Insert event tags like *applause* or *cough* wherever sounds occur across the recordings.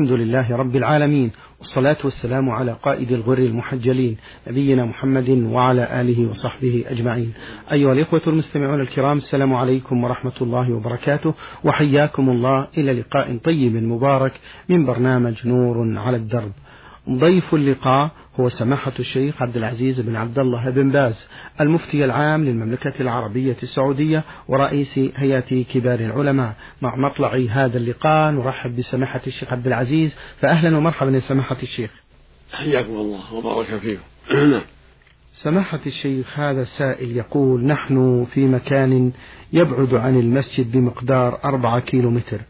الحمد لله رب العالمين والصلاة والسلام على قائد الغر المحجلين نبينا محمد وعلى آله وصحبه أجمعين. أيها الإخوة المستمعون الكرام السلام عليكم ورحمة الله وبركاته وحياكم الله إلى لقاء طيب مبارك من برنامج نور على الدرب. ضيف اللقاء هو سماحة الشيخ عبد العزيز بن عبد الله بن باز المفتي العام للمملكة العربية السعودية ورئيس هيئة كبار العلماء. مع مطلع هذا اللقاء نرحب بسماحة الشيخ عبد العزيز. فأهلا ومرحبا يا سماحة الشيخ. حياكم الله وبارك فيكم. سماحة الشيخ هذا سائل يقول نحن في مكان يبعد عن المسجد بمقدار أربعة كيلو متر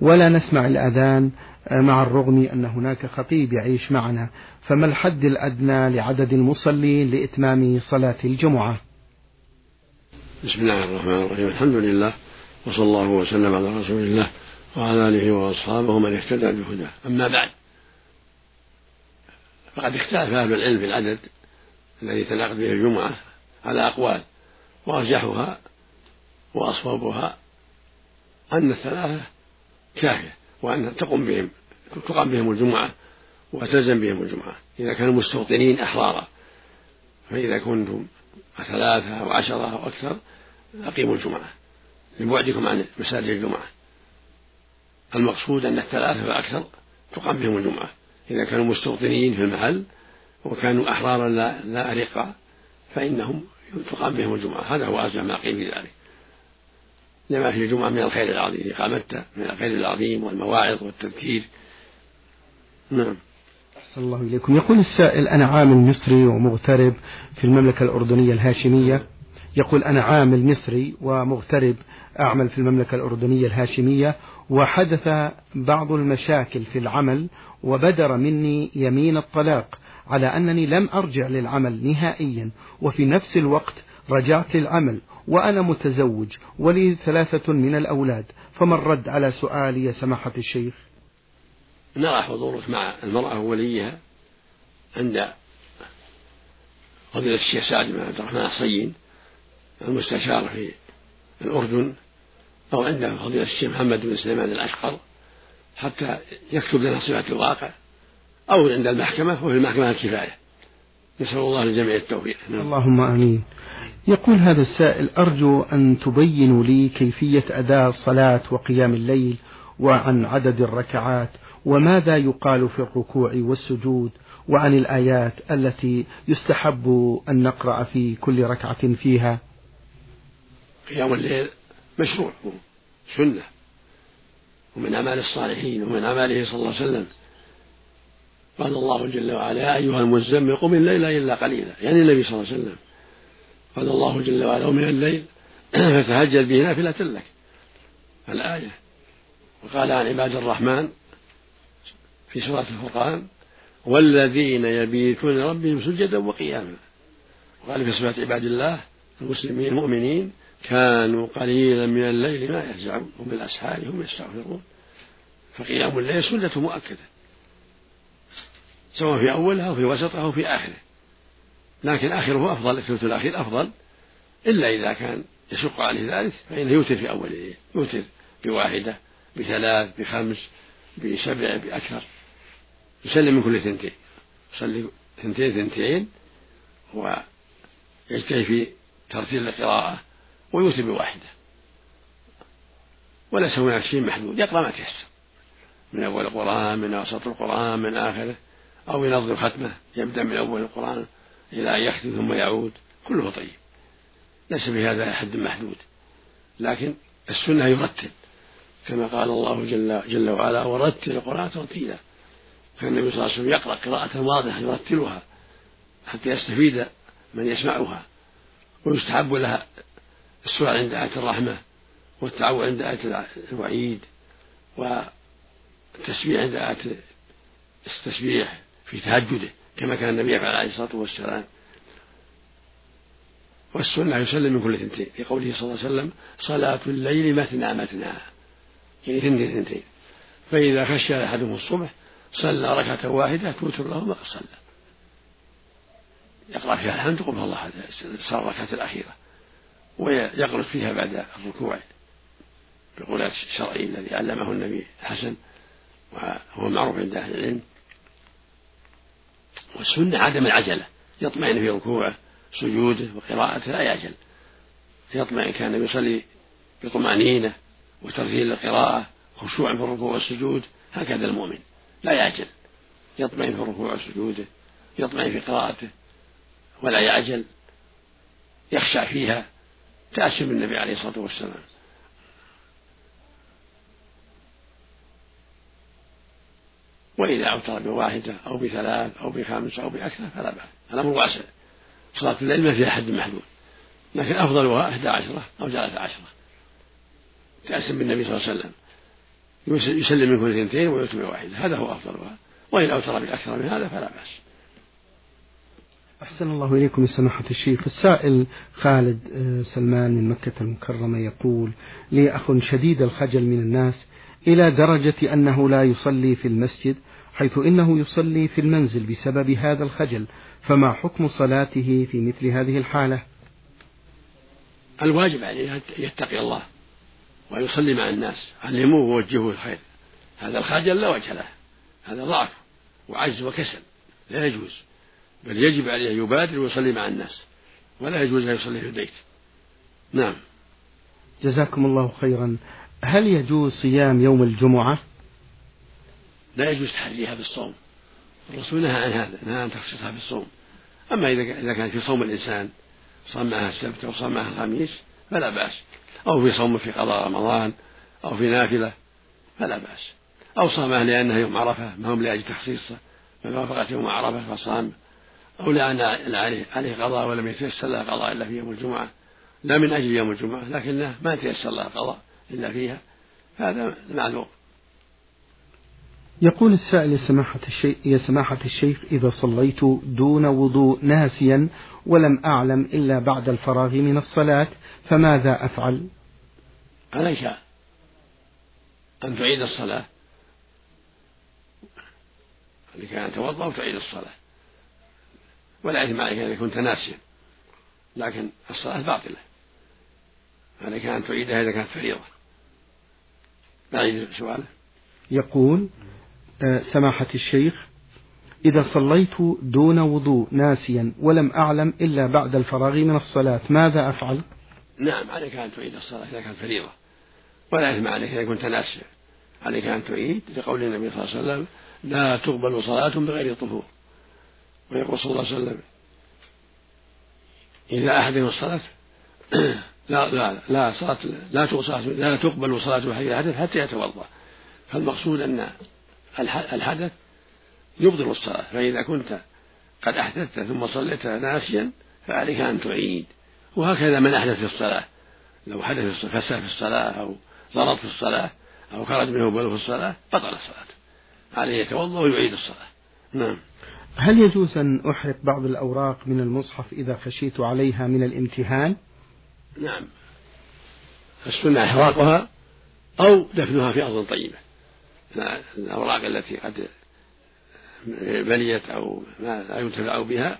ولا نسمع الأذان مع الرغم أن هناك خطيب يعيش معنا فما الحد الأدنى لعدد المصلين لإتمام صلاة الجمعة؟ بسم الله الرحمن الرحيم الحمد لله وصلى الله وسلم على رسول الله وعلى آله وأصحابه من اهتدى بهداه. أما بعد فقد اختلف أهل العلم في العدد الذي تنعقد به الجمعة على أقوال وأرجحها وأصوبها أن الثلاثة كافية وأن تقوم بهم. تقام بهم الجمعة وتلزم بهم الجمعة. إذا كانوا مستوطنين أحرارا فإذا كنتم ثلاثة أو عشرة أو أكثر أقيموا الجمعة لبعدكم عن مساجد الجمعة. المقصود أن الثلاثة فأكثر تقام بهم الجمعة. إذا كانوا مستوطنين في المحل وكانوا أحرارا لا, لا أرقا فإنهم تقام بهم الجمعة. هذا هو أرجح ما قيل في ذلك. لما فيه الجمعة من الخير العظيم إقامتها من الخير العظيم والمواعظ والتذكير. نعم. أحسن الله إليكم. يقول السائل أنا عامل مصري ومغترب في المملكة الأردنية الهاشمية. يقول أنا عامل مصري ومغترب أعمل في المملكة الأردنية الهاشمية وحدث بعض المشاكل في العمل وبدر مني يمين الطلاق على أنني لم أرجع للعمل نهائيا وفي نفس الوقت رجعت للعمل وأنا متزوج ولي ثلاثة من الأولاد. فما الرد على سؤالي يا سماحة الشيخ؟ نرى حضورك مع المرأة ووليها عند فضيلة الشيخ سعد بن عبد الرحمن الصين المستشار في الأردن أو عند فضيلة الشيخ محمد بن سليمان الأشقر حتى يكتب لنا صفة الواقع أو عند المحكمة وفي المحكمة الكفاية. نسأل الله للجميع التوفيق. نعم. اللهم آمين. يقول هذا السائل أرجو أن تبينوا لي كيفية أداء الصلاة وقيام الليل وعن عدد الركعات وماذا يقال في الركوع والسجود وعن الآيات التي يستحب أن نقرأ في كل ركعة فيها؟ قيام الليل مشروع سنة ومن أعمال الصالحين ومن أعماله صلى الله عليه وسلم. قال الله جل وعلا يا أيها المزمل قم الليل إلا قليلا يعني النبي صلى الله عليه وسلم. قال الله جل وعلا ومن الليل *clears throat* فتهجد به نافلة لك. الآية. وقال عن عباد الرحمن في سورة الفرقان والذين يبيتون ربهم سجدا وقياما. وقال في صفات عباد الله المسلمين المؤمنين كانوا قليلا من الليل ما يرجعون وبالأسحار هم يستغفرون. فقيام الليل سنة مؤكدة سواء في أولها أو في وسطها أو في آخره. لكن آخره أفضل الثلث الأخير أفضل. إلا إذا كان يشق عليه ذلك فإنه يوتر في أوله يوتر بواحدة بثلاث بخمس بسبع بأكثر. يسلم من كل ثنتين يصلي ثنتين ثنتين ويجتهد في ترتيل القراءة ويوتر بواحدة. وليس هناك شيء محدود يقرأ ما تيسر. من أول القرآن من أوسط القرآن من آخره أو ينظم ختمة يبدأ من أول القرآن إلى أن يختم ثم يعود. كله طيب. ليس في هذا حد محدود. لكن السنة يرتل كما قال الله جل, جل وعلا ورتل القرآن ترتيلا. كان النبي صلى الله عليه وسلم يقرأ قراءة واضحة يرتلها حتى يستفيد من يسمعها ويستحب لها السؤال عند آية الرحمة والتعوذ عند آية الوعيد والتسبيح عند آية التسبيح في تهجده كما كان النبي يفعل عليه الصلاة والسلام. والسنة يسلم من كل ثنتين في قوله صلى الله عليه وسلم صلاة الليل مثنى مثنى يعني ثنتين ثنتين فإذا خشي أحدهم الصبح صلى ركعة واحدة توتر له ما صلى. يقرأ فيها الحمد قل الله صار الركعة الأخيرة. ويقرأ فيها بعد الركوع بقول الشرعي الذي علمه النبي الحسن وهو معروف عند أهل العلم. والسنة عدم العجلة. يطمئن في ركوعه سجوده وقراءته لا يعجل. يطمئن كان يصلي بطمأنينة وترتيل للقراءة خشوع في الركوع والسجود هكذا المؤمن. لا يعجل. يطمئن في الركوع وسجوده يطمئن في قراءته ولا يعجل. يخشى فيها تأسي بالنبي عليه الصلاة والسلام. وإذا أوتر بواحدة أو بثلاث أو بخمس أو بأكثر فلا بأس. الأمر واسع. صلاة الليل ما فيها حد محدود. لكن أفضلها إحدى عشرة أو ثلاثة عشرة. تأسم بالنبي صلى الله عليه وسلم. يسلم من كل اثنتين ويؤتي بواحدة هذا هو أفضلها وإن أوتر بأكثر من هذا فلا بأس. أحسن الله إليكم سماحة الشيخ. السائل خالد آه، سلمان من مكة المكرمة يقول لي أخ شديد الخجل من الناس إلى درجة أنه لا يصلي في المسجد حيث إنه يصلي في المنزل بسبب هذا الخجل. فما حكم صلاته في مثل هذه الحالة؟ الواجب عليه أن يتقي الله. ويصلي مع الناس. علموه ووجهوه الخير هذا الخجل لا وجه له. هذا ضعف وعجز وكسل. لا يجوز. بل يجب عليه أن يبادر ويصلي مع الناس. ولا يجوز أن يصلي في البيت. نعم. جزاكم الله خيرا. هل يجوز صيام يوم الجمعة؟ لا يجوز تحريها بالصوم. الرسول نهى عن هذا. نهى عن تخصيصها بالصوم. أما إذا كان في صوم الإنسان صام معها السبت أو صام معها الخميس فلا بأس. أو في صوم في قضاء رمضان أو في نافلة فلا بأس. أو صامها لأنها يوم عرفة ما هم لأجل تخصيصه من وافقت يوم عرفة فصام. أو لأن عليه عليه قضاء ولم يتيسر له قضاء إلا في يوم الجمعة. لا من أجل يوم الجمعة لكنه ما تيسر له قضاء إلا فيها. هذا معذور يقول السائل يا سماحة الشيخ يا سماحة الشيخ إذا صليت دون وضوء ناسيا ولم أعلم إلا بعد الفراغ من الصلاة فماذا أفعل؟ عليك أن تعيد الصلاة. عليك أن توضأ وتعيد الصلاة. ولا إثم عليك إذا كنت ناسيا. لكن الصلاة باطلة. عليك أن تعيدها إذا كانت فريضة. بعيد سؤاله. يقول سماحة الشيخ إذا صليت دون وضوء ناسيا ولم أعلم إلا بعد الفراغ من الصلاة ماذا أفعل؟ نعم عليك أن تعيد الصلاة إذا كانت فريضة. ولا إثم عليك إذا كنت ناسيا عليك أن تعيد لقول النبي صلى الله عليه وسلم لا تقبل صلاة بغير طهور. ويقول صلى الله عليه وسلم إذا أحدهم الصلاة *clears throat* لا لا لا صلاة لا تقبل صلاة حي الحدث حتى يتوضأ. فالمقصود أن الحدث يبطل الصلاة فإذا كنت قد أحدثت ثم صليت ناسيا فعليك أن تعيد. وهكذا من أحدث في الصلاة. لو حدث فساد في الصلاة أو ضرب في الصلاة أو خرج منه بلو في الصلاة بطل الصلاة. عليه يتوضأ ويعيد الصلاة. نعم. هل يجوز أن أحرق بعض الأوراق من المصحف إذا خشيت عليها من الامتهان؟ نعم. السنة إحراقها أو دفنها في أرض طيبة. الأوراق التي قد بليت أو لا ينتفع بها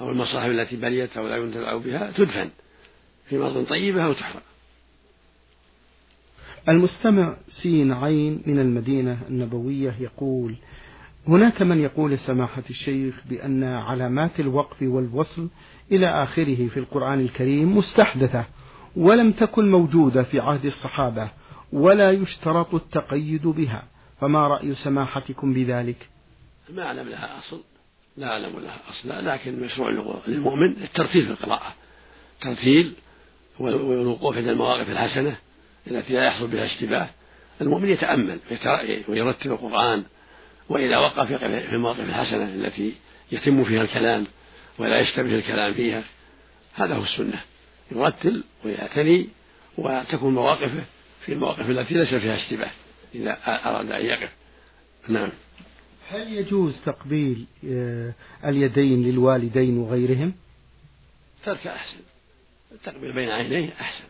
أو المصاحف التي بليت أو لا ينتفع بها تدفن في أرض طيبة أو تحرق. المستمع سين عين من المدينة النبوية يقول هناك من يقول سماحة الشيخ بأن علامات الوقف والوصل إلى آخره في القرآن الكريم مستحدثة ولم تكن موجودة في عهد الصحابة ولا يشترط التقيد بها. فما رأي سماحتكم بذلك؟ ما أعلم لها أصل لا أعلم لها أصل لكن مشروع للمؤمن الترتيل في القراءة ترتيل والوقوف عند المواقف الحسنة التي لا يحصل بها اشتباه. المؤمن يتأمل ويرتل القرآن وإذا وقف في المواقف الحسنة التي يتم فيها الكلام ولا يشتبه الكلام فيها هذا هو السنة. يرتل ويعتني وتكون مواقفه في المواقف التي ليس فيها اشتباه. إذا أراد أن يقف. نعم. هل يجوز تقبيل آه، اليدين للوالدين وغيرهم؟ ترك أحسن. التقبيل بين عينيه أحسن.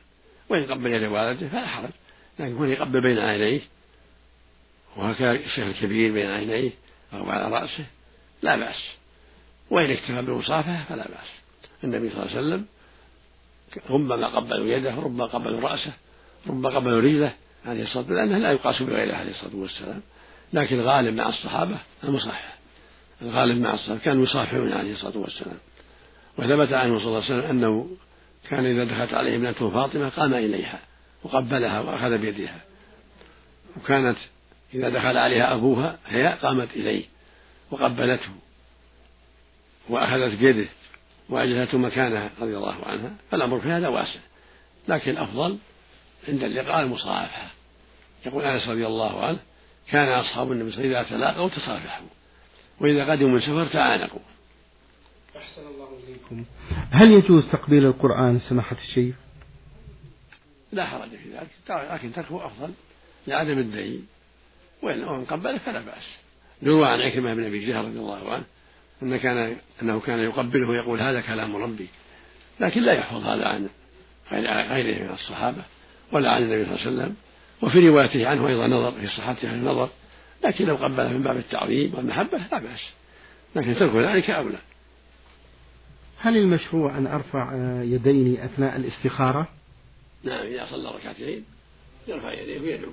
وإن قبل يد والده فلا حرج. لكن يكون يقبل بين عينيه وهكذا الشيخ الكبير بين عينيه أو على رأسه لا بأس. وإن اكتفى بالمصافحة فلا بأس. النبي صلى الله عليه وسلم ربما قبلوا يده ربما قبلوا رأسه ربما قبلوا رجله عليه الصلاة والسلام لأنه لا يقاس بغيره عليه الصلاة والسلام. لكن الغالب مع الصحابة المصافحة الغالب مع الصحابة كانوا يصافحون عليه الصلاة والسلام. وثبت عنه صلى الله عليه وسلم أنه كان إذا دخلت عليه ابنته فاطمة قام إليها وقبلها وأخذ بيدها. وكانت إذا دخل عليها أبوها هي قامت إليه وقبلته وأخذت بيده وأجلته مكانها رضي الله عنها. فالأمر في هذا واسع. لكن الأفضل عند اللقاء المصافحة. يقول أنس رضي الله عنه كان أصحاب النبي صلى الله عليه وسلم إذا تلاقوا تصافحوا وإذا قدموا من سفر تعانقوا. أحسن الله إليكم. هل يجوز تقبيل القرآن سماحة الشيخ؟ لا حرج في ذلك لكن تركه أفضل لعدم الدليل. وإن قبله فلا بأس. يروى عن عكرمة بن أبي جهل رضي الله عنه أن كان أنه كان يقبله ويقول هذا كلام ربي لكن لا يحفظ هذا عن غيره من الصحابة. ولا عن النبي صلى الله عليه وسلم وفي روايته عنه أيضا نظر في صحته النظر لكن لو قبله من باب التعظيم والمحبة لا بأس. لكن ترك ذلك أولى هل المشروع أن أرفع يديني أثناء الاستخارة؟ نعم إذا صلى ركعتين يرفع يديه ويدعو.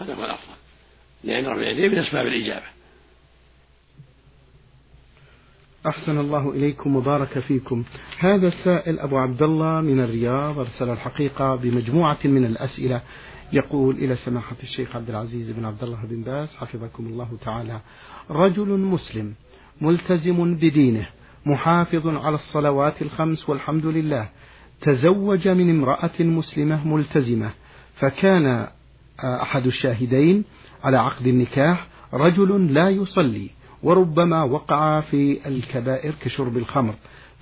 هذا هو الأفضل لأن رفع يديه من أسباب الإجابة. أحسن الله إليكم وبارك فيكم. هذا السائل أبو عبد الله من الرياض أرسل الحقيقة بمجموعة من الأسئلة. يقول إلى سماحة الشيخ عبد العزيز بن عبد الله بن باز حفظكم الله تعالى. رجل مسلم ملتزم بدينه محافظ على الصلوات الخمس والحمد لله تزوج من امرأة مسلمة ملتزمة فكان أحد الشاهدين على عقد النكاح رجل لا يصلي. وربما وقع في الكبائر كشرب الخمر.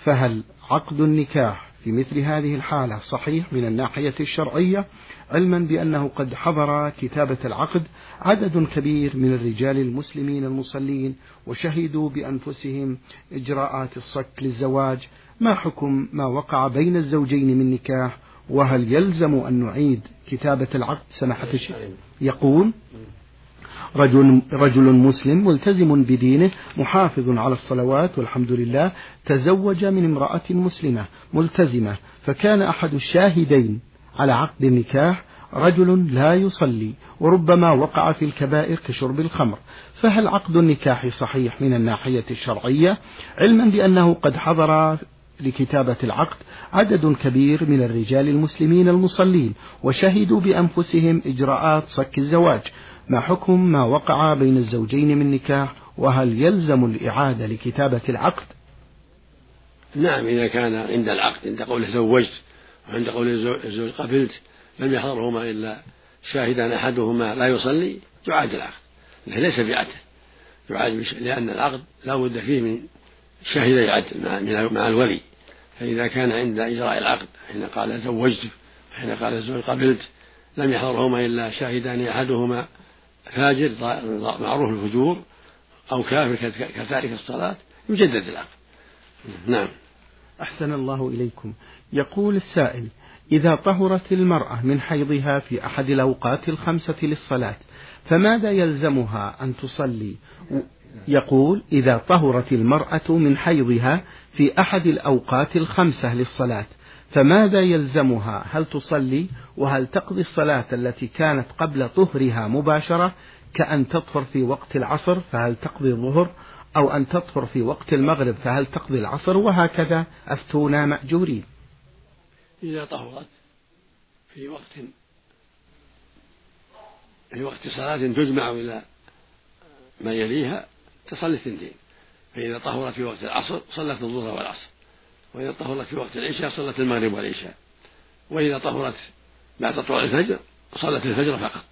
فهل عقد النكاح في مثل هذه الحالة صحيح من الناحية الشرعية؟ علما بأنه قد حضر كتابة العقد عدد كبير من الرجال المسلمين المصلين وشهدوا بأنفسهم إجراءات الصك للزواج. ما حكم ما وقع بين الزوجين من نكاح؟ وهل يلزم أن نعيد كتابة العقد؟ سماحة الشيخ. يقول؟ رجل, رجل مسلم ملتزم بدينه محافظ على الصلوات والحمد لله تزوج من امرأة مسلمة ملتزمة فكان أحد الشاهدين على عقد النكاح رجل لا يصلي وربما وقع في الكبائر كشرب الخمر. فهل عقد النكاح صحيح من الناحية الشرعية؟ علما بأنه قد حضر لكتابة العقد عدد كبير من الرجال المسلمين المصلين وشهدوا بأنفسهم إجراءات صك الزواج. ما حكم ما وقع بين الزوجين من نكاح وهل يلزم الإعادة لكتابة العقد؟ نعم إذا كان عند العقد عند قوله زوجت وعند قول الزوج قبلت لم يحضرهما إلا شاهدان أحدهما لا يصلي يعاد العقد. ليس بعدل يعاد لأن العقد لا بد فيه من شاهدي عدل مع الولي. فإذا كان عند إجراء العقد حين قال زوجت حين قال الزوج قبلت لم يحضرهما إلا شاهدان أحدهما فاجر معروف الفجور أو كافر كتارك الصلاة يجدد العقد نعم. أحسن الله إليكم. يقول السائل إذا طهرت المرأة من حيضها في أحد الأوقات الخمسة للصلاة فماذا يلزمها أن تصلي؟ يقول إذا طهرت المرأة من حيضها في أحد الأوقات الخمسة للصلاة فماذا يلزمها؟ هل تصلي؟ وهل تقضي الصلاة التي كانت قبل طهرها مباشرة كأن تطهر في وقت العصر فهل تقضي الظهر؟ أو أن تطهر في وقت المغرب فهل تقضي العصر؟ وهكذا. أفتونا مأجورين. إذا طهرت في وقت في وقت صلاة تجمع إلى ما يليها تصلي اثنتين. فإذا طهرت في وقت العصر صلت الظهر والعصر. وإذا طهرت في وقت العشاء صلت المغرب والعشاء. وإذا طهرت بعد طلوع الفجر صلت الفجر فقط.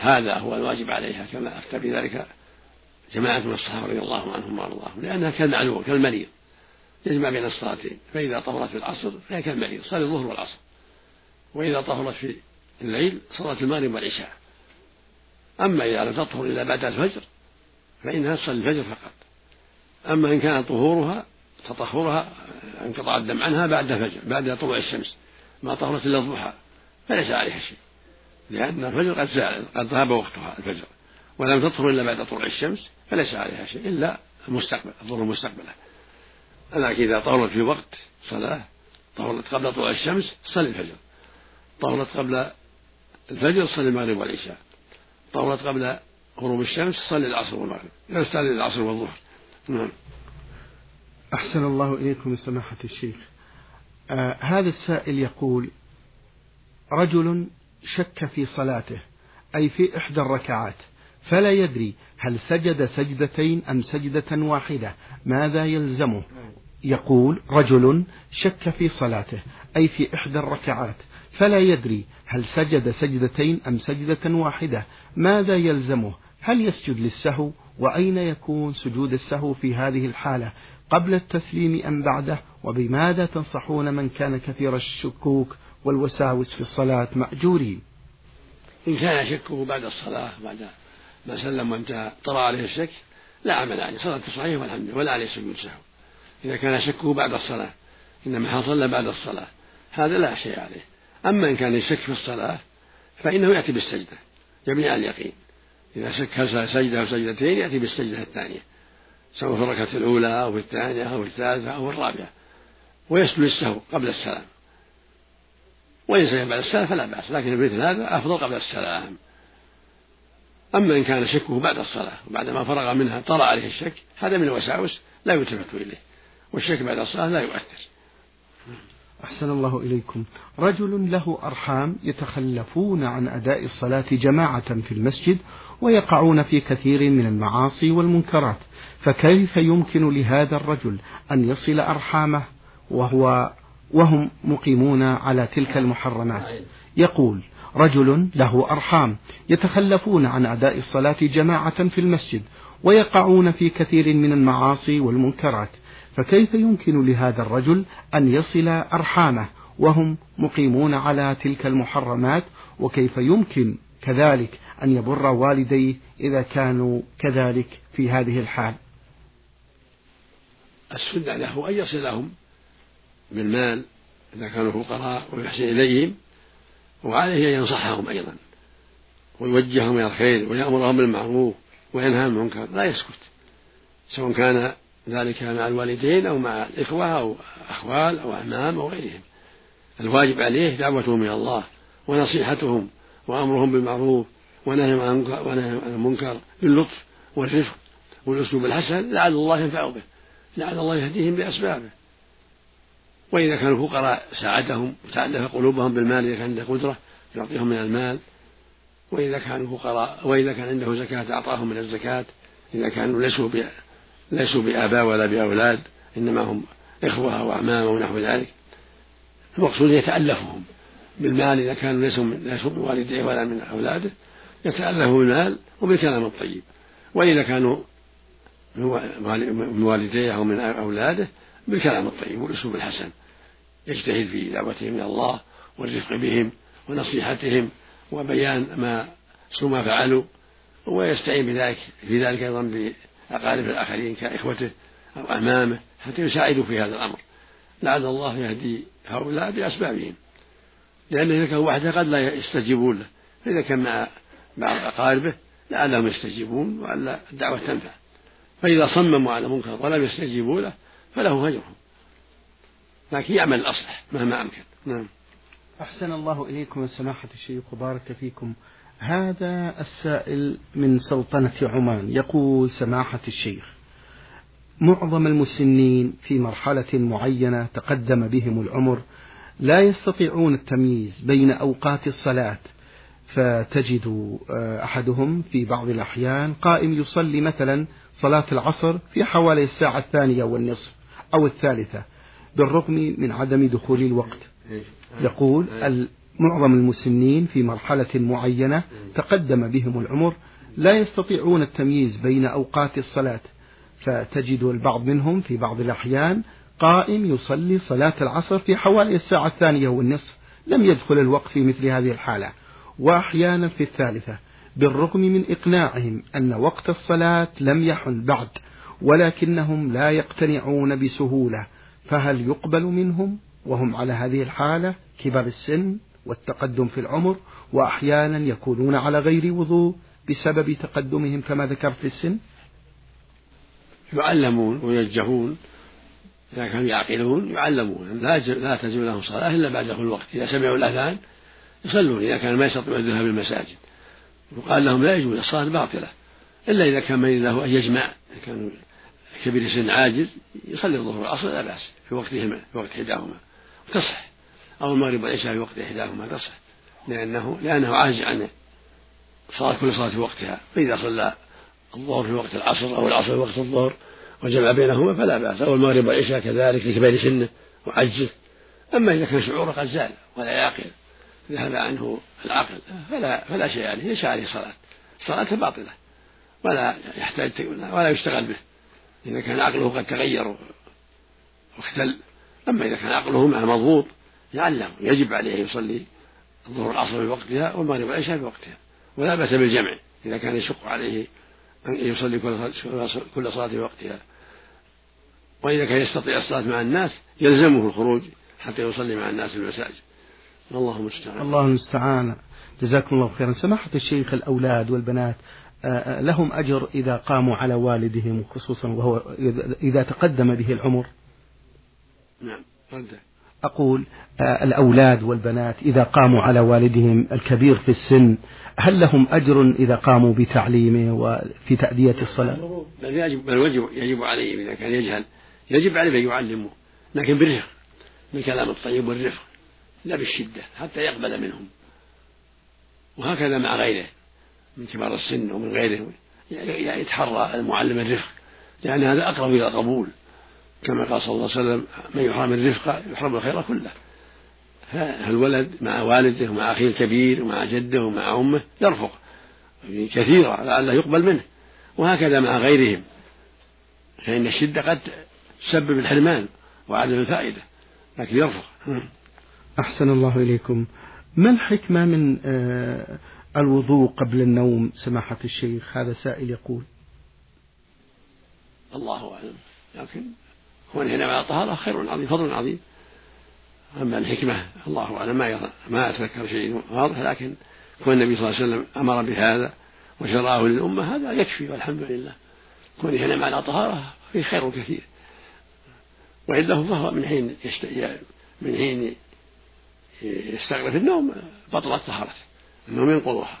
هذا هو الواجب عليها كما أفتى بذلك جماعة من الصحابة رضي الله عنهم وأرضاهم لأنها كالمعلوم كالمريض يجمع بين الصلاتين. فإذا طهرت في العصر فهي كالمريض صلى الظهر والعصر. وإذا طهرت في الليل صلت المغرب والعشاء. أما إذا لم تطهر إلا بعد الفجر فإنها تصلي الفجر فقط. أما إن كان طهورها تطهرها انقطاع الدم عنها بعد الفجر بعد طلوع الشمس ما طهرت إلا الضحى فليس عليها شيء لأن الفجر قد زال قد ذهب وقتها الفجر ولم تطهر إلا بعد طلوع الشمس فليس عليها شيء إلا المستقبل الظهر المستقبلة. لكن إذا طهرت في وقت صلاة طهرت قبل طلوع الشمس صلي الفجر. طهرت قبل الفجر صلي المغرب والعشاء. طولت قبل غروب الشمس صلي العصر والمغرب لا تصلي العصر والظهر. نعم. أحسن الله إليكم سماحة الشيخ. آه هذا السائل يقول رجل شك في صلاته أي في إحدى الركعات فلا يدري هل سجد سجدتين أم سجدة واحدة ماذا يلزمه؟ يقول رجل شك في صلاته أي في إحدى الركعات فلا يدري هل سجد سجدتين أم سجدة واحدة ماذا يلزمه؟ هل يسجد للسهو؟ وأين يكون سجود السهو في هذه الحالة؟ قبل التسليم أم بعده؟ وبماذا تنصحون من كان كثير الشكوك والوساوس في الصلاة مأجورين؟ إن كان شكه بعد الصلاة بعد ما سلم وانتهى طرأ عليه الشك لا عمل عليه. صلاته صحيحة والحمد لله ولا عليه سجود سهو. إذا كان شكه بعد الصلاة إنما صلى بعد الصلاة هذا لا شيء عليه. أما إن كان يشك في الصلاة فإنه يأتي بالسجدة جميع اليقين. إذا شك سجدة أو سجدتين يأتي بالسجدة الثانية سواء في الركعة الأولى أو في الثانية أو في الثالثة أو في الرابعة ويسجد السهو قبل السلام. وإن سجد بعد السلام فلا بأس لكن مثل هذا أفضل قبل السلام. أما إن كان شكه بعد الصلاة وبعدما فرغ منها طرأ عليه الشك هذا من الوساوس لا يلتفت إليه والشك بعد الصلاة لا يؤثر. أحسن الله إليكم. رجل له أرحام يتخلفون عن أداء الصلاة جماعة في المسجد ويقعون في كثير من المعاصي والمنكرات. فكيف يمكن لهذا الرجل أن يصل أرحامه وهو وهم مقيمون على تلك المحرمات؟ يقول رجل له أرحام يتخلفون عن أداء الصلاة جماعة في المسجد ويقعون في كثير من المعاصي والمنكرات. فكيف يمكن لهذا الرجل أن يصل أرحامه وهم مقيمون على تلك المحرمات؟ وكيف يمكن كذلك أن يبر والديه إذا كانوا كذلك في هذه الحال؟ السنة له أن يصلهم بالمال إذا كانوا فقراء ويحسن إليهم وعليه أن ينصحهم أيضا ويوجههم إلى الخير ويأمرهم بالمعروف وينهى عن المنكر لا يسكت سواء كان ذلك مع الوالدين أو مع الإخوة أو أخوال أو أعمام أو غيرهم. الواجب عليه دعوتهم إلى الله ونصيحتهم وأمرهم بالمعروف ونهيهم عن المنكر باللطف والرفق والأسلوب الحسن لعل الله ينفع به لعل الله يهديهم بأسبابه. وإذا كانوا فقراء ساعدهم وتألف قلوبهم بالمال إذا كان عنده قدرة يعطيهم من المال. وإذا كانوا فقراء وإذا كان عنده زكاة أعطاهم من الزكاة. إذا كانوا ليسوا ليسوا بآباء ولا بأولاد إنما هم إخوة أو أعمام أو نحو ذلك. المقصود يتألفهم بالمال إذا كانوا ليسوا ليسوا من والديه ولا من أولاده يتألفوا بالمال وبالكلام الطيب. وإذا كانوا من والديه أو من أولاده بالكلام الطيب والأسلوب الحسن. يجتهد في دعوتهم إلى الله والرفق بهم ونصيحتهم وبيان ما ما فعلوا ويستعين بذلك في ذلك أيضا بأقارب الآخرين كإخوته أو أمامه حتى يساعدوا في هذا الأمر. لعل الله يهدي هؤلاء بأسبابهم. لأنه إذا كان وحده قد لا يستجيبون له فإذا كان مع بعض أقاربه لعلهم يستجيبون وألا الدعوة تنفع. فإذا صمموا على منكر ولم يستجيبوا له فله هجرهم لكن يعمل الأصلح مهما أمكن. نعم. أحسن الله إليكم سماحة الشيخ وبارك فيكم. هذا السائل من سلطنة عمان يقول سماحة الشيخ معظم المسنين في مرحلة معينة تقدم بهم العمر لا يستطيعون التمييز بين أوقات الصلاة فتجد آه، أحدهم في بعض الأحيان قائم يصلي مثلا صلاة العصر في حوالي الساعة الثانية والنصف أو الثالثة بالرغم من عدم دخول الوقت. يقول معظم المسنين في مرحلة معينة تقدم بهم العمر لا يستطيعون التمييز بين أوقات الصلاة فتجد البعض منهم في بعض الأحيان قائم يصلي صلاة العصر في حوالي الساعة الثانية والنصف لم يدخل الوقت في مثل هذه الحالة. وأحيانا في الثالثة بالرغم من إقناعهم أن وقت الصلاة لم يحل بعد ولكنهم لا يقتنعون بسهولة فهل يقبل منهم؟ وهم على هذه الحالة كبار السن؟ والتقدم في العمر وأحيانا يكونون على غير وضوء بسبب تقدمهم كما ذكرت في السن. يعلمون ويوجهون إذا كانوا يعقلون يعلمون لا لا تجب لهم صلاة إلا بعد دخول الوقت. إذا سمعوا الأذان يصلون إذا كان ما يستطيعون الذهاب المساجد. وقال لهم لا يجوز الصلاة باطلة. إلا إذا كان من له أن يجمع إذا كان كبير سن عاجز يصلي الظهر والعصر لا بأس في وقتهما في وقت إحداهما. وتصح أو المغرب والعشاء في وقت إحداهما تصح لأنه لأنه عاجز عن صلاة كل صلاة في وقتها. فإذا صلى الظهر في وقت العصر أو العصر في وقت الظهر وجمع بينهما فلا بأس. أو المغرب والعشاء كذلك لكبار سنة وعجزه. أما إذا كان شعوره قد زال ولا يعقل ذهب عنه العقل فلا فلا شيء عليه. ليس عليه صلاة. صلاته باطلة. ولا يحتاج ولا يشتغل به. إذا كان عقله قد تغير واختل. أما إذا كان عقله مع مضبوط يعلم يجب عليه يصلي الظهر والعصر في وقتها والمغرب والعشاء في وقتها. ولا بأس بالجمع إذا كان يشق عليه أن يصلي كل صلاة في وقتها. وإذا كان يستطيع الصلاة مع الناس يلزمه الخروج حتى يصلي مع الناس في المساجد. الله المستعان. الله المستعان. جزاكم الله خيرا. سماحة الشيخ الأولاد والبنات آه، آه، لهم أجر إذا قاموا على والدهم خصوصا وهو إذا تقدم به العمر؟ نعم أقول آه، الأولاد والبنات إذا قاموا على والدهم الكبير في السن هل لهم أجر إذا قاموا بتعليمه وفي تأدية الصلاة؟ بل يجب بل يجب, يجب عليه إذا كان يجهل. يجب عليه أن يعلمه لكن بالرفق بالكلام الطيب والرفق لا بالشدة حتى يقبل منهم. وهكذا مع غيره من كبار السن ومن غيره يتحرى المعلم الرفق لأن هذا أقرب إلى القبول. كما قال صلى الله عليه وسلم من يحرم الرفق يحرم الخير كله. فالولد مع والده ومع أخيه الكبير ومع جده ومع أمه يرفق كثيرا لعله يقبل منه. وهكذا مع غيرهم. فإن الشدة قد تسبب الحرمان وعدم الفائدة لكن يرفق. أحسن الله إليكم. ما الحكمة من آه، الوضوء قبل النوم؟ سماحة الشيخ هذا سائل يقول. الله أعلم. لكن هنا على الطهارة خير عظيم فضل عظيم. أما الحكمة الله أعلم ما ما أتذكر شيء واضح لكن كون النبي صلى الله عليه وسلم أمر بهذا وشرعه للأمة هذا يكفي والحمد لله كون ينام على طهارة فيه خير كثير. وإلا فهو من حين يشت... من حين يستغرق النوم بطلت طهارته. النوم ينقضها.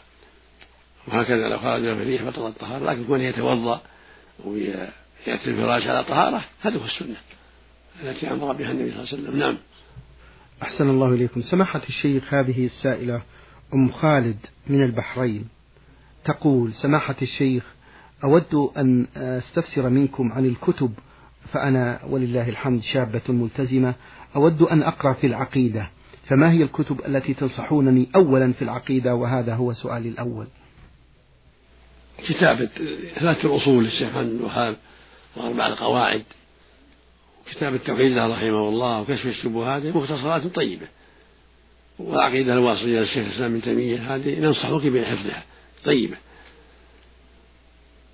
وهكذا لو خرج في الريح بطلت الطهارة لكن كونه يتوضأ ويأتي الفراش على طهارة هذه هو السنة التي أمر بها النبي صلى الله عليه وسلم. نعم. أحسن الله إليكم. سماحة الشيخ هذه السائلة أم خالد من البحرين. تقول سماحة الشيخ أود أن أستفسر منكم عن الكتب فأنا ولله الحمد شابة ملتزمة. أود أن أقرأ في العقيدة فما هي الكتب التي تنصحونني أولا في العقيدة؟ وهذا هو سؤالي الأول. كتابة ثلاثة الأصول للشيخ محمد الوهاب. وأربع القواعد كتاب التوحيد له رحمه الله وكشف الشبهات مختصرات طيبة. والعقيدة الواصلية للشيخ الإسلام ابن تيمية هذه ننصحك بحفظها. طيبة.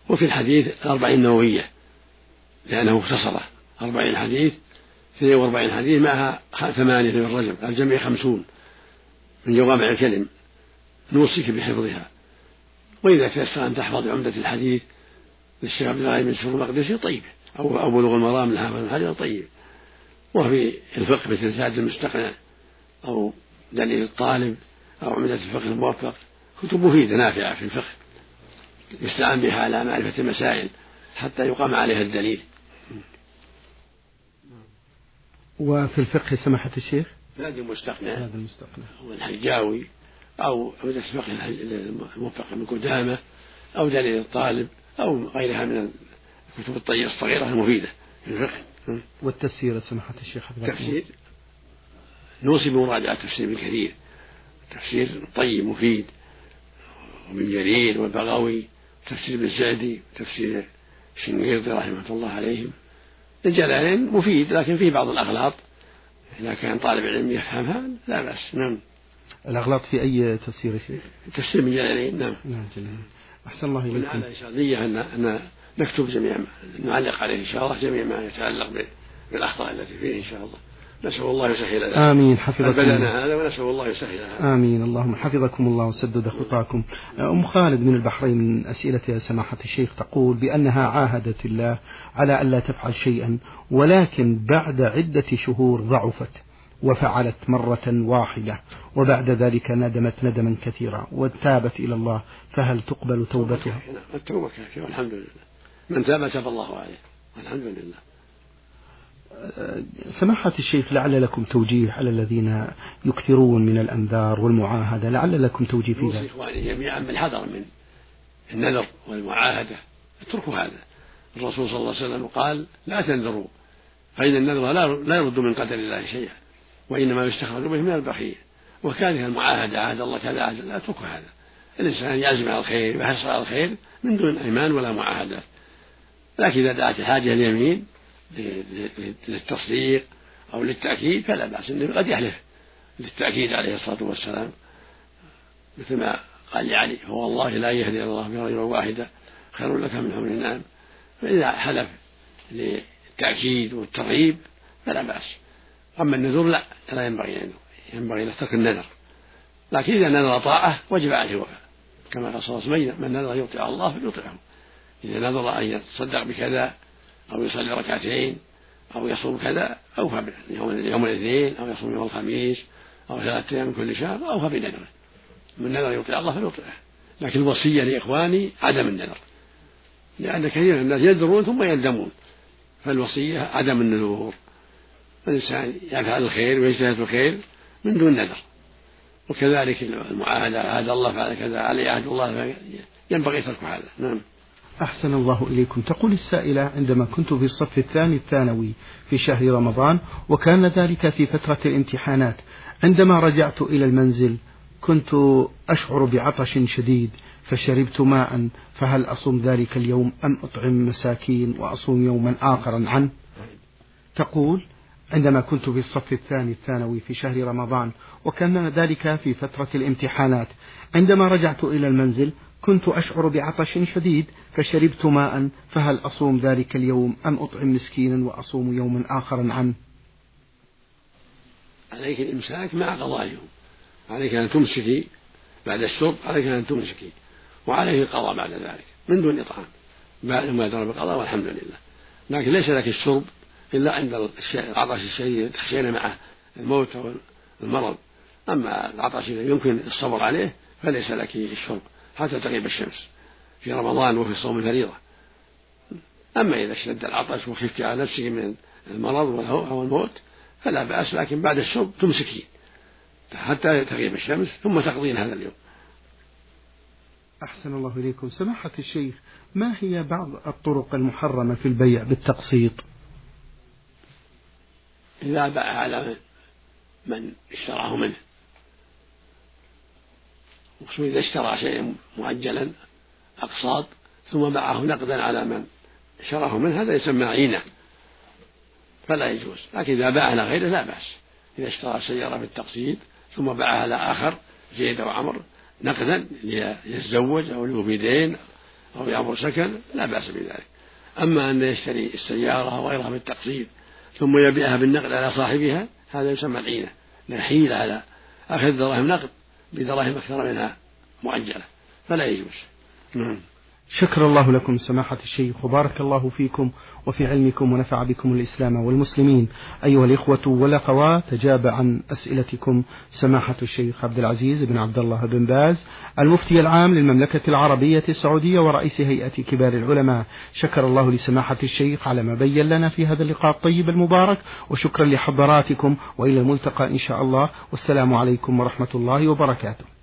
وفي الحديث الأربعين النووية لأنه مختصرة. أربعين حديث 42 حديث معها ثمانية من الرجب الجميع خمسون. من جوامع الكلم. نوصيك بحفظها. وإذا تيسر أن تحفظ عمدة الحديث للشيخ عبد الله بن سفر المقدسي طيب أو أو بلوغ المرام لحافظ بن حجر طيب. وفي الفقه مثل زاد المستقنع أو دليل الطالب أو عمدة الفقه الموفق. كتب مفيدة نافعة في الفقه. يستعان بها على معرفة المسائل حتى يقام عليها الدليل. وفي الفقه سماحة الشيخ؟ زاد المستقنع. زاد المستقنع. والحجاوي أو عمدة الفقه الموفق من قدامة أو دليل الطالب. أو غيرها من الكتب الطيبة الصغيرة المفيدة في الفقه. والتفسير سماحة الشيخ التفسير نوصي بمراجعة تفسير ابن كثير. تفسير طيب مفيد وابن جرير والبغوي تفسير ابن سعدي تفسير الشنقيطي رحمة الله عليهم. الجلالين مفيد لكن فيه بعض الأغلاط. إذا كان طالب علم يفهمها لا بأس. نعم. الأغلاط في أي تفسير يا شيخ؟ تفسير من جلالين نعم. نعم جلالين. أحسن الله إليكم. إن شاء الله أن أن نكتب جميع ما نعلق عليه إن شاء الله جميع ما يتعلق بالأخطاء التي فيه إن شاء الله. نسأل الله يسهل لنا آمين حفظكم. بدأنا هذا ونسأل الله يسهل آمين اللهم حفظكم الله وسدد خطاكم. أم خالد من البحرين من أسئلة سماحة الشيخ تقول بأنها عاهدت الله على ألا تفعل شيئا ولكن بعد عدة شهور ضعفت. وفعلت مرة واحدة وبعد ذلك ندمت ندما كثيرا وتابت إلى الله فهل تقبل توبتها؟ التوبة كافية والحمد لله. من تاب تاب الله عليه. والحمد لله. سماحة الشيخ لعل لكم توجيه على الذين يكثرون من الأنذار والمعاهدة لعل لكم توجيه في ذلك. جميعا بالحذر من النذر والمعاهدة. اتركوا هذا. الرسول صلى الله عليه وسلم قال لا تنذروا فإن النذر لا لا يرد من قدر الله شيئا. وإنما يستخرج به من البخيل. وكانها المعاهدة عهد الله كذا عهد لا اتركوا هذا. الإنسان يعزم على الخير ويحرص على الخير من دون أيمان ولا معاهدات لكن إذا دعت الحاجة اليمين للتصديق أو للتأكيد فلا بأس أنه قد يحلف للتأكيد عليه الصلاة والسلام. مثل ما قال لعلي هو لا يهدي الله برجلا واحدة خير لك من حمر النعم. فإذا حلف للتأكيد والترغيب فلا بأس. أما النذور لا لا ينبغي أن ينبغي له ترك النذر. لكن إذا نذر طاعة وجب عليه الوفاء. كما قال صلى الله عليه وسلم من نذر يطيع الله فليطعه. إذا نذر أن يتصدق بكذا أو يصلي ركعتين أو يصوم كذا أوفى يوم, يوم الاثنين أو يصوم يوم الخميس أو ثلاثة أيام من كل شهر أوفى بنذره من نذر يطيع الله فليطيعه لكن الوصية لإخواني عدم النذر. لأن كثير من الناس ينذرون ثم يندمون فالوصية عدم النذور. الإنسان يفعل الخير ويجتهد في الخير من دون نذر. وكذلك المعاهدة عهد الله فعل كذا علي عهد الله ينبغي ترك هذا. نعم. أحسن الله إليكم. تقول السائلة عندما كنت في الصف الثاني الثانوي في شهر رمضان وكان ذلك في فترة الامتحانات عندما رجعت إلى المنزل كنت أشعر بعطش شديد فشربت ماء فهل أصوم ذلك اليوم أم أطعم مساكين وأصوم يوما آخرا عنه؟ تقول عندما كنت في الصف الثاني الثانوي في شهر رمضان وكان ذلك في فترة الامتحانات. عندما رجعت إلى المنزل كنت أشعر بعطش شديد فشربت ماء فهل أصوم ذلك اليوم أم أطعم مسكينا وأصوم يوما آخرا عنه؟ عليك الإمساك مع قضاء اليوم. عليك أن تمسكي بعد الشرب عليك أن تمسكي وعليه القضاء بعد ذلك من دون إطعام. بعد ما يدرى بالقضاء والحمد لله. لكن ليس لك الشرب إلا عند العطش الشديد تخشين معه الموت أو المرض أما العطش إذا يمكن الصبر عليه فليس لك الشرب حتى تغيب الشمس. في رمضان وفي صوم الفريضة. أما إذا اشتد العطش وخفت على نفسك من المرض أو الموت فلا بأس لكن بعد الشرب تمسكين حتى تغيب الشمس ثم تقضين هذا اليوم. أحسن الله إليكم. سماحة الشيخ ما هي بعض الطرق المحرمة في البيع بالتقسيط؟ إذا باع على من اشتراه منه. وخصوصا إذا اشترى شيئا مؤجلا أقساط ثم باعه نقدا على من شراه منه هذا يسمى عينة. فلا يجوز. لكن إذا باع على غيره لا بأس. إذا اشترى سيارة بالتقسيط ثم باعها على آخر زيد أو عمر نقدا ليتزوج أو له دين أو يعمر سكن لا بأس بذلك. أما أن يشتري السيارة أو غيرها بالتقسيط ثم يبيعها بالنقد على صاحبها هذا يسمى العينة نحيل على أخذ دراهم نقد بدراهم أكثر منها مؤجلة فلا يجوز. نعم. شكر الله لكم سماحة الشيخ وبارك الله فيكم وفي علمكم ونفع بكم الإسلام والمسلمين. أيها الإخوة والأخوات تجاب عن أسئلتكم سماحة الشيخ عبد العزيز بن عبد الله بن باز المفتي العام للمملكة العربية السعودية ورئيس هيئة كبار العلماء. شكر الله لسماحة الشيخ على ما بين لنا في هذا اللقاء الطيب المبارك وشكرا لحضراتكم وإلى الملتقى إن شاء الله. والسلام عليكم ورحمة الله وبركاته.